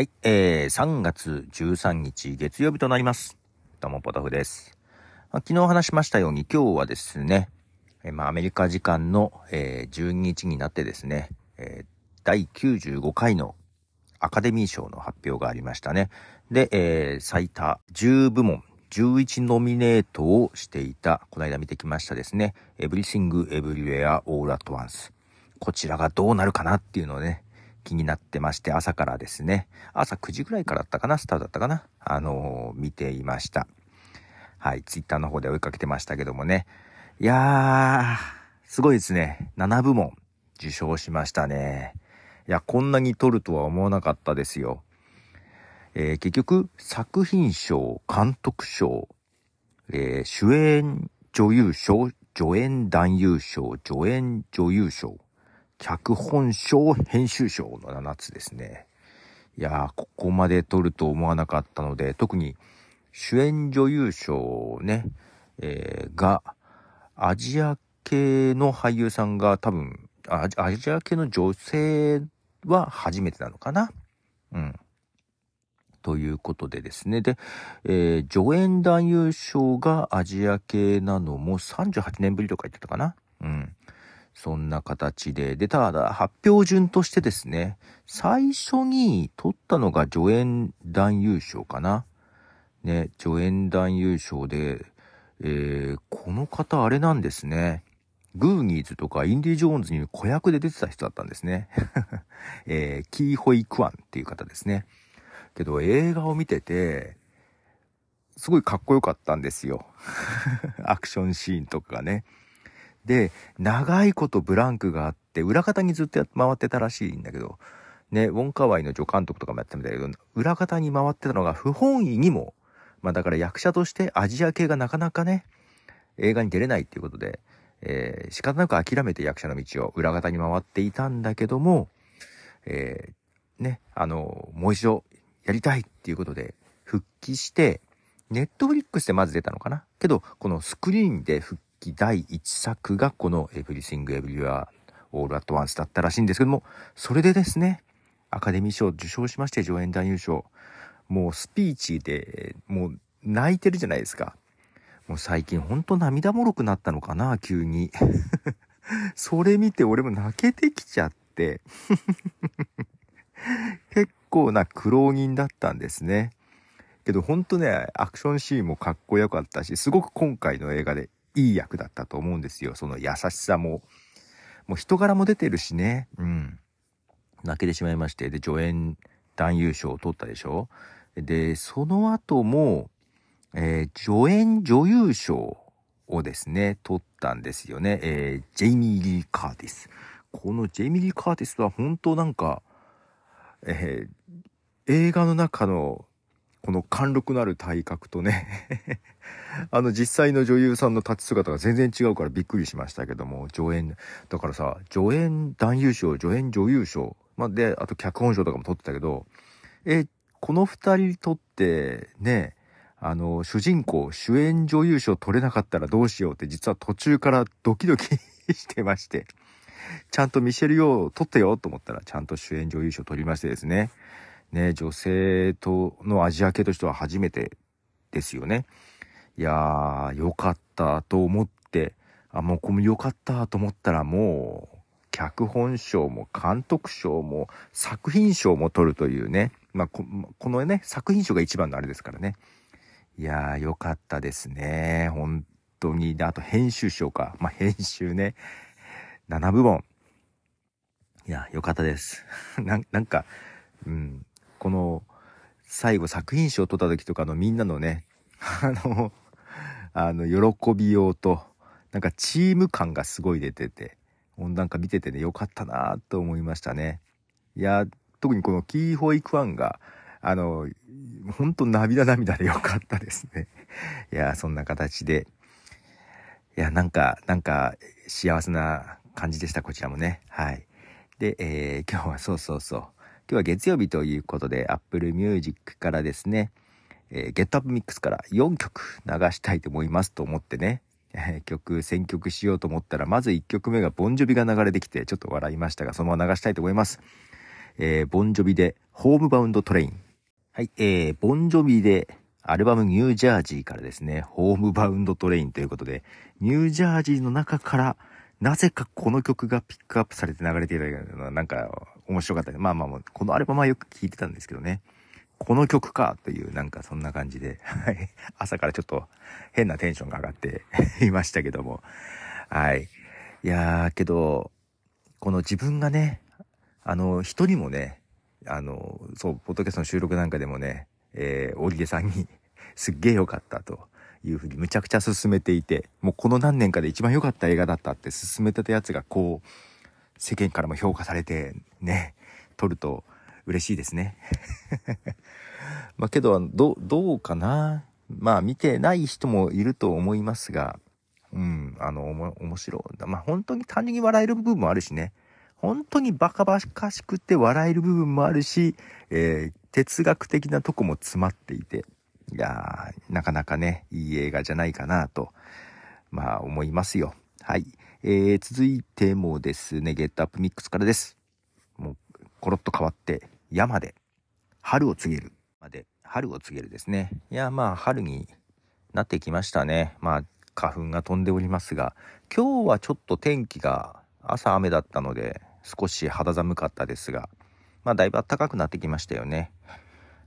はい、えー、3月13日月曜日となります。どうも、ポトフです。ま、昨日話しましたように今日はですね、えー、まあ、アメリカ時間の、えー、12日になってですね、えー、第95回のアカデミー賞の発表がありましたね。で、えー、最多10部門、11ノミネートをしていた、この間見てきましたですね、Everything Everywhere All at Once。こちらがどうなるかなっていうのをね、気になってまして、朝からですね、朝9時ぐらいからだったかな、スターだったかな、あのー、見ていました。はい、ツイッターの方で追いかけてましたけどもね。いやー、すごいですね。7部門受賞しましたね。いや、こんなに取るとは思わなかったですよ。えー、結局、作品賞、監督賞、えー、主演女優賞、助演男優賞、助演女優賞、脚本賞、編集賞の7つですね。いやー、ここまで撮ると思わなかったので、特に主演女優賞ね、えー、が、アジア系の俳優さんが多分ア、アジア系の女性は初めてなのかな？うん。ということでですね。で、えー、助演男優賞がアジア系なのも38年ぶりとか言ってたかな？うん。そんな形で。で、ただ、発表順としてですね、最初に取ったのが助演男優賞かな。ね、助演男優賞で、えー、この方あれなんですね。グーニーズとかインディ・ジョーンズに子役で出てた人だったんですね。えー、キーホイ・クワンっていう方ですね。けど映画を見てて、すごいかっこよかったんですよ。アクションシーンとかがね。で、長いことブランクがあって、裏方にずっと回ってたらしいんだけど、ね、ウォンカワイの助監督とかもやってみたけど、裏方に回ってたのが不本意にも、まあだから役者としてアジア系がなかなかね、映画に出れないっていうことで、えー、仕方なく諦めて役者の道を裏方に回っていたんだけども、えー、ね、あの、もう一度やりたいっていうことで復帰して、ネットフリックスでまず出たのかな？けど、このスクリーンで復期第1作がこの Everything Everywhere All at Once だったらしいんですけども、それでですね、アカデミー賞受賞しまして、助演男優賞。もうスピーチで、もう泣いてるじゃないですか。もう最近ほんと涙もろくなったのかな、急に。それ見て俺も泣けてきちゃって。結構な苦労人だったんですね。けどほんとね、アクションシーンもかっこよかったし、すごく今回の映画でいい役だったと思うんですよ。その優しさも。もう人柄も出てるしね。うん。泣けてしまいまして。で、助演男優賞を取ったでしょで、その後も、えー、助演女優賞をですね、取ったんですよね。えー、ジェイミー・リー・カーティス。このジェイミー・リー・カーティスは本当なんか、えー、映画の中のこの貫禄のある体格とね あの実際の女優さんの立ち姿が全然違うからびっくりしましたけども、助演、だからさ、助演男優賞、助演女優賞、まあ、で、あと脚本賞とかも取ってたけど、え、この二人とってね、あの、主人公、主演女優賞取れなかったらどうしようって実は途中からドキドキしてまして、ちゃんとミシェル・ヨー取ってよと思ったらちゃんと主演女優賞取りましてですね。ね、女性とのアジア系としては初めてですよね。いやー、よかったと思って、あ、もうこれよかったと思ったらもう、脚本賞も監督賞も作品賞も取るというね。まあ、このね、作品賞が一番のあれですからね。いやー、よかったですね。本当に。であと編集賞か。まあ、編集ね。7部門。いや、よかったです。ななんか、うん。この、最後作品賞を取った時とかのみんなのね、あの、あの、喜びようと、なんかチーム感がすごい出てて、なんか見ててね、よかったなと思いましたね。いや、特にこのキーホイクワンが、あの、ほんと涙涙でよかったですね。いや、そんな形で。いや、なんか、なんか、幸せな感じでした、こちらもね。はい。で、えー、今日はそうそうそう。今日は月曜日ということで、Apple Music からですね、えー、Get Up Mix から4曲流したいと思いますと思ってね、えー、曲選曲しようと思ったら、まず1曲目がボンジョビが流れてきて、ちょっと笑いましたが、そのまま流したいと思います。えー、ボンジョビで、ホームバウンドトレイン。はい、えー、ボンジョビで、アルバムニュージャージーからですね、ホームバウンドトレインということで、ニュージャージーの中から、なぜかこの曲がピックアップされて流れていたのは、なんか面白かったねまあまあ、このアルバムはよく聴いてたんですけどね。この曲かという、なんかそんな感じで、はい。朝からちょっと変なテンションが上がって いましたけども。はい。いやー、けど、この自分がね、あの、人にもね、あの、そう、ポッドキャストの収録なんかでもね、えー、オリゲさんに すっげえ良かったというふうにむちゃくちゃ進めていて、もうこの何年かで一番良かった映画だったって進めてたやつがこう、世間からも評価されてね、撮ると嬉しいですね。まあけど、ど、どうかなまあ見てない人もいると思いますが、うん、あの、おも、面白い。まあ本当に単純に笑える部分もあるしね。本当にバカバカしくて笑える部分もあるし、えー、哲学的なとこも詰まっていて、いやー、なかなかね、いい映画じゃないかなと、まあ思いますよ。はい。えー、続いてもですね、ゲットアップミックスからです。コロッと変わって、山で、春を告げる。まで、春を告げるですね。いや、まあ、春になってきましたね。まあ、花粉が飛んでおりますが、今日はちょっと天気が朝雨だったので、少し肌寒かったですが、まあ、だいぶ暖かくなってきましたよね。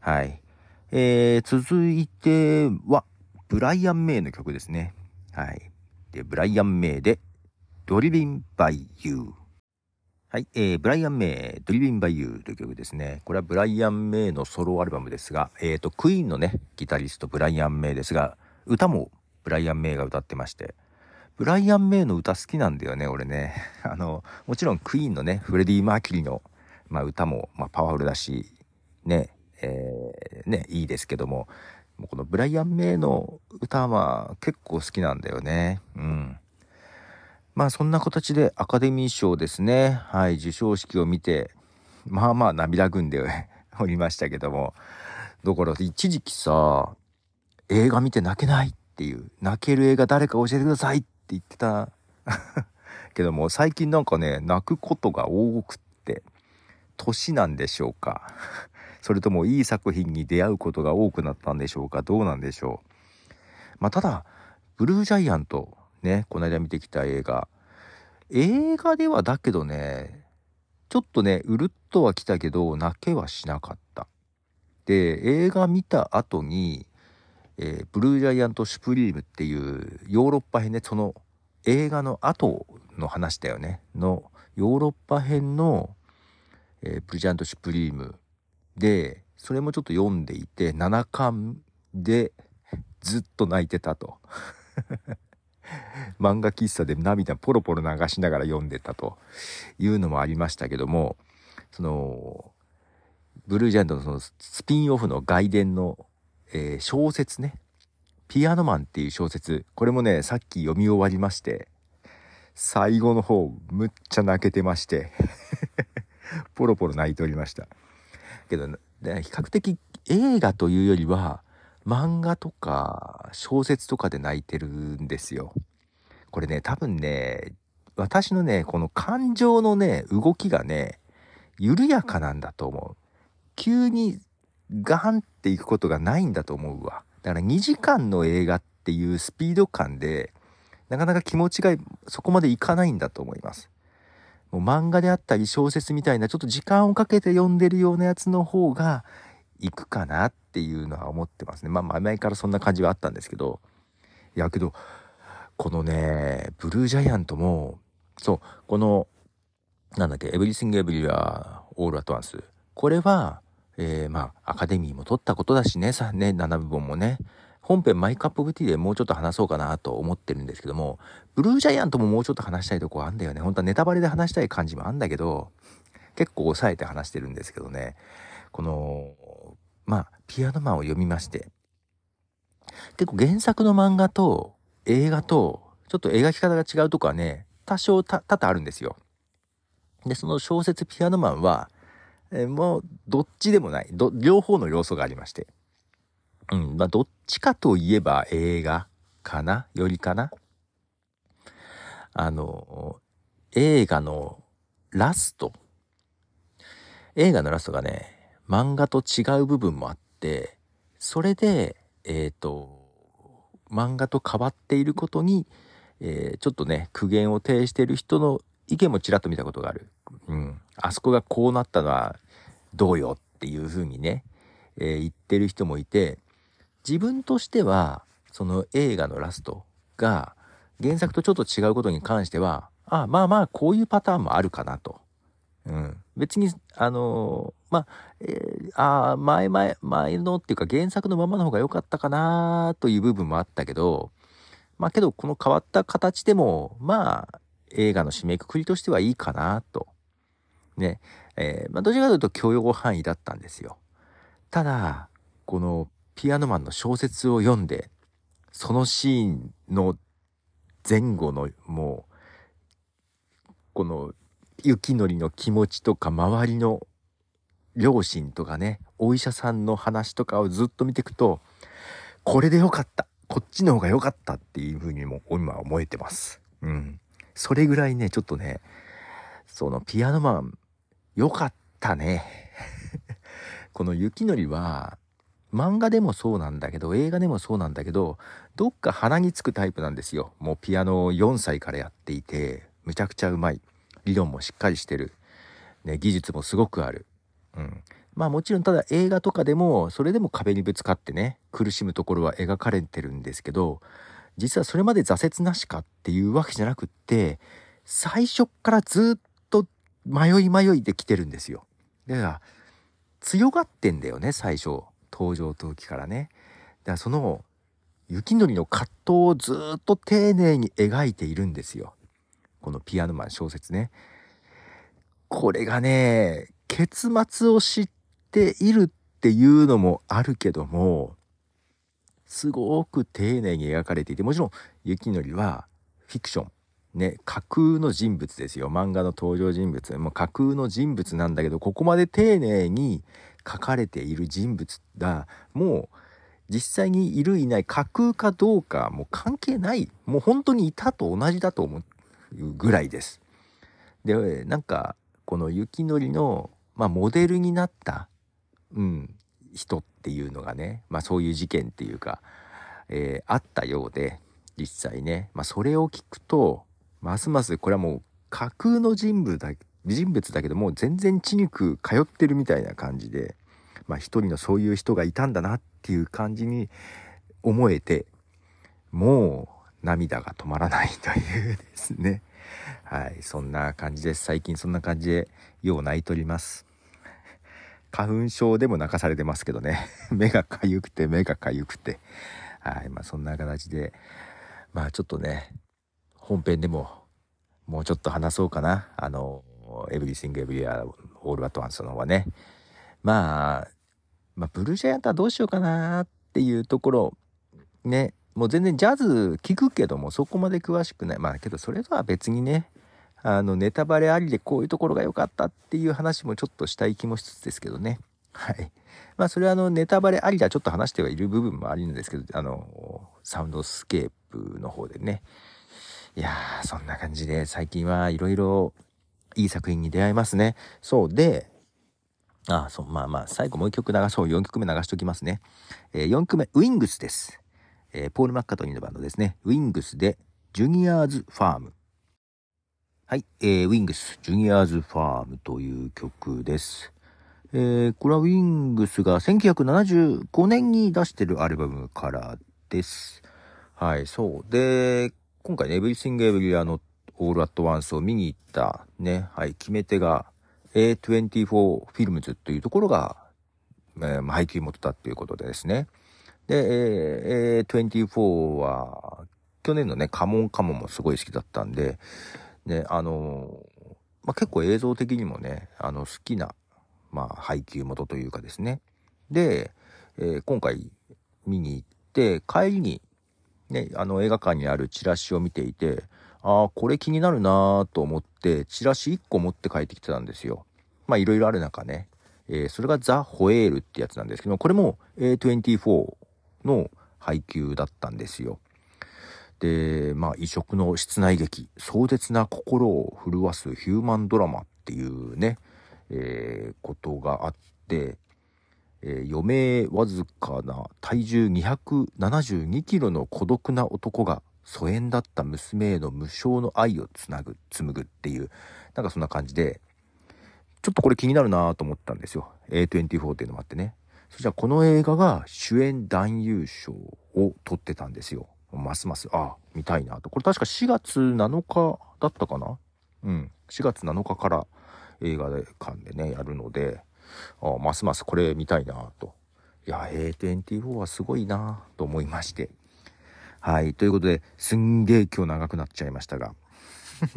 はい。えー、続いては、ブライアン・メイの曲ですね。はい。で、ブライアン・メイで、 Driven by You。はい、えー、ブライアン・メイ、 Driven by Youという曲ですね。これはブライアン・メイのソロアルバムですが、えっ、ー、と、クイーンのね、ギタリスト、ブライアン・メイですが、歌もブライアン・メイが歌ってまして、ブライアン・メイの歌好きなんだよね、俺ね。あの、もちろんクイーンのね、フレディ・マーキュリーの、まあ、歌も、まあ、パワフルだし、ね、えー、ね、いいですけども、もうこのブライアン・メイの歌は結構好きなんだよね。うん。まあそんな形でアカデミー賞ですね。はい、授賞式を見て、まあまあ涙ぐんでおりましたけども。だから一時期さ、映画見て泣けないっていう、泣ける映画誰か教えてくださいって言ってた けども、最近なんかね、泣くことが多くって、年なんでしょうか。それともいい作品に出会うことが多くなったんでしょうかどうなんでしょう。まあ、ただ、ブルージャイアント、ね、この間見てきた映画。映画ではだけどね、ちょっとね、うるっとは来たけど、泣けはしなかった。で、映画見た後に、えー、ブルージャイアント・シュプリームっていうヨーロッパ編ね、その映画の後の話だよね。のヨーロッパ編の、えー、ブルージャイアント・シュプリームで、それもちょっと読んでいて、7巻でずっと泣いてたと。漫画喫茶で涙ポロポロ流しながら読んでたというのもありましたけども、その、ブルージャイアントのそのスピンオフの外伝の、えー、小説ね、ピアノマンっていう小説、これもね、さっき読み終わりまして、最後の方、むっちゃ泣けてまして ポロポロ泣いておりました。けど、ね比較的映画というよりは、漫画とか小説とかで泣いてるんですよ。これね、多分ね、私のね、この感情のね、動きがね、緩やかなんだと思う。急にガーンっていくことがないんだと思うわ。だから2時間の映画っていうスピード感で、なかなか気持ちがそこまでいかないんだと思います。もう漫画であったり小説みたいなちょっと時間をかけて読んでるようなやつの方が行くかなっていうのは思ってますね。まあ前からそんな感じはあったんですけど。いやけど、このね、ブルージャイアントも、そう、この、なんだっけ、エブリシング・エブリはオール・アトワンス。これは、えー、まあ、アカデミーも取ったことだしね、さ、ね、7部本もね。本編マイカップオブティーでもうちょっと話そうかなと思ってるんですけども、ブルージャイアントももうちょっと話したいとこあんだよね。本当はネタバレで話したい感じもあんだけど、結構抑えて話してるんですけどね。この、まあ、ピアノマンを読みまして、結構原作の漫画と映画と、ちょっと描き方が違うとこはね、多少多々あるんですよ。で、その小説ピアノマンは、えもう、どっちでもない。ど、両方の要素がありまして。うん、まあ、どっちかといえば映画かな？よりかな？あの、映画のラスト映画のラストがね、漫画と違う部分もあって、それで、えっ、ー、と、漫画と変わっていることに、えー、ちょっとね、苦言を呈している人の意見もちらっと見たことがある。うん。あそこがこうなったのはどうよっていうふうにね、えー、言ってる人もいて、自分としては、その映画のラストが原作とちょっと違うことに関しては、あまあまあこういうパターンもあるかなと。別に、あのー、まあ、えー、あ前前、前のっていうか原作のままの方が良かったかなという部分もあったけど、まあけどこの変わった形でも、まあ映画の締めくくりとしてはいいかなと。ね。えー、まあどちらかというと許容範囲だったんですよ。ただ、このピアノマンの小説を読んで、そのシーンの前後のもう、この雪のりの気持ちとか周りの両親とかね、お医者さんの話とかをずっと見ていくと、これでよかった。こっちの方が良かったっていうふうにも今思えてます。うん。それぐらいね、ちょっとね、そのピアノマン、良かったね。この雪のりは、漫画でもそうなんだけど、映画でもそうなんだけど、どっか鼻につくタイプなんですよ。もうピアノを4歳からやっていて、むちゃくちゃうまい。理論もしっかりしてる。ね、技術もすごくある。うん。まあもちろんただ映画とかでも、それでも壁にぶつかってね、苦しむところは描かれてるんですけど、実はそれまで挫折なしかっていうわけじゃなくって、最初からずっと迷い迷いできてるんですよ。だから、強がってんだよね、最初。登場陶器からね。だからその、雪のりの葛藤をずっと丁寧に描いているんですよ。このピアノマン小説ね。これがね、結末を知っているっていうのもあるけども、すごく丁寧に描かれていて、もちろん雪のりはフィクション。ね、架空の人物ですよ。漫画の登場人物。もう架空の人物なんだけど、ここまで丁寧に書かれている人物が、もう実際にいるいない架空かどうかもう関係ない。もう本当にいたと同じだと思ぐらいです。で、なんか、この雪のりの、まあ、モデルになった、うん、人っていうのがね、まあ、そういう事件っていうか、えー、あったようで、実際ね、まあ、それを聞くと、ますますこれはもう架空の人物だ人物だけども全然血肉通ってるみたいな感じで、まあ一人のそういう人がいたんだなっていう感じに思えて、もう涙が止まらないというですね。はい、そんな感じです。最近そんな感じでよう泣いとります。花粉症でも泣かされてますけどね。目がかゆくて目がかゆくて。はい、まあそんな形で、まあちょっとね、本編でももうちょっと話そうかな。あの、 Everything Everywhere All at Once の方はね。まあ、まあ、ブルージャイアントはどうしようかなっていうところ、ね、もう全然ジャズ聞くけどもそこまで詳しくない。まあけどそれとは別にね、あのネタバレありでこういうところが良かったっていう話もちょっとしたい気もしつつですけどね。はい。まあそれはあのネタバレありではちょっと話してはいる部分もあるんですけど、あの、サウンドスケープの方でね。いやー、そんな感じで最近はいろいろいい作品に出会いますね。そうで、ああそう、まあまあ、最後もう一曲流そう。4曲目流しておきますね。えー、4曲目、ウィングスです。えー、ポール・マッカートニーのバンドですね。ウィングスで、ジュニアーズ・ファーム。はい、えー、ウィングス、ジュニアーズ・ファームという曲です。えー、これはウィングスが1975年に出してるアルバムからです。はい、そう。で、今回ね、エブリシング・エブリアのオール・アット・ワンスを見に行ったね、はい、決め手が A24 フィルムズというところが、えー、配給元だっていうことでですね。で、えー、24は、去年のね、カモンカモンもすごい好きだったんで、ね、あのー、まあ、結構映像的にもね、あの、好きな、まあ、配給元というかですね。で、えー、今回見に行って、帰りに、ね、あの映画館にあるチラシを見ていて、ああ、これ気になるなと思って、チラシ1個持って帰ってきてたんですよ。まあいろいろある中ね、えー、それがザ・ホエールってやつなんですけど、これも A24 の配給だったんですよ。で、まあ異色の室内劇、壮絶な心を震わすヒューマンドラマっていうね、えー、ことがあって、えー、余命わずかな体重272キロの孤独な男が疎遠だった娘への無償の愛をつなぐ、紡ぐっていう、なんかそんな感じで、ちょっとこれ気になるなと思ったんですよ。A24 っていうのもあってね。そしたらこの映画が主演男優賞を取ってたんですよ。ますます、あ、見たいなと。これ確か4月7日だったかな？うん。4月7日から映画館でね、やるので、あますますこれ見たいなと。いや、A24 はすごいなと思いまして。はい。ということで、すんげえ今日長くなっちゃいましたが。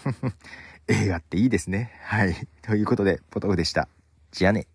映画っていいですね。はい。ということで、ポトフでした。じゃあね。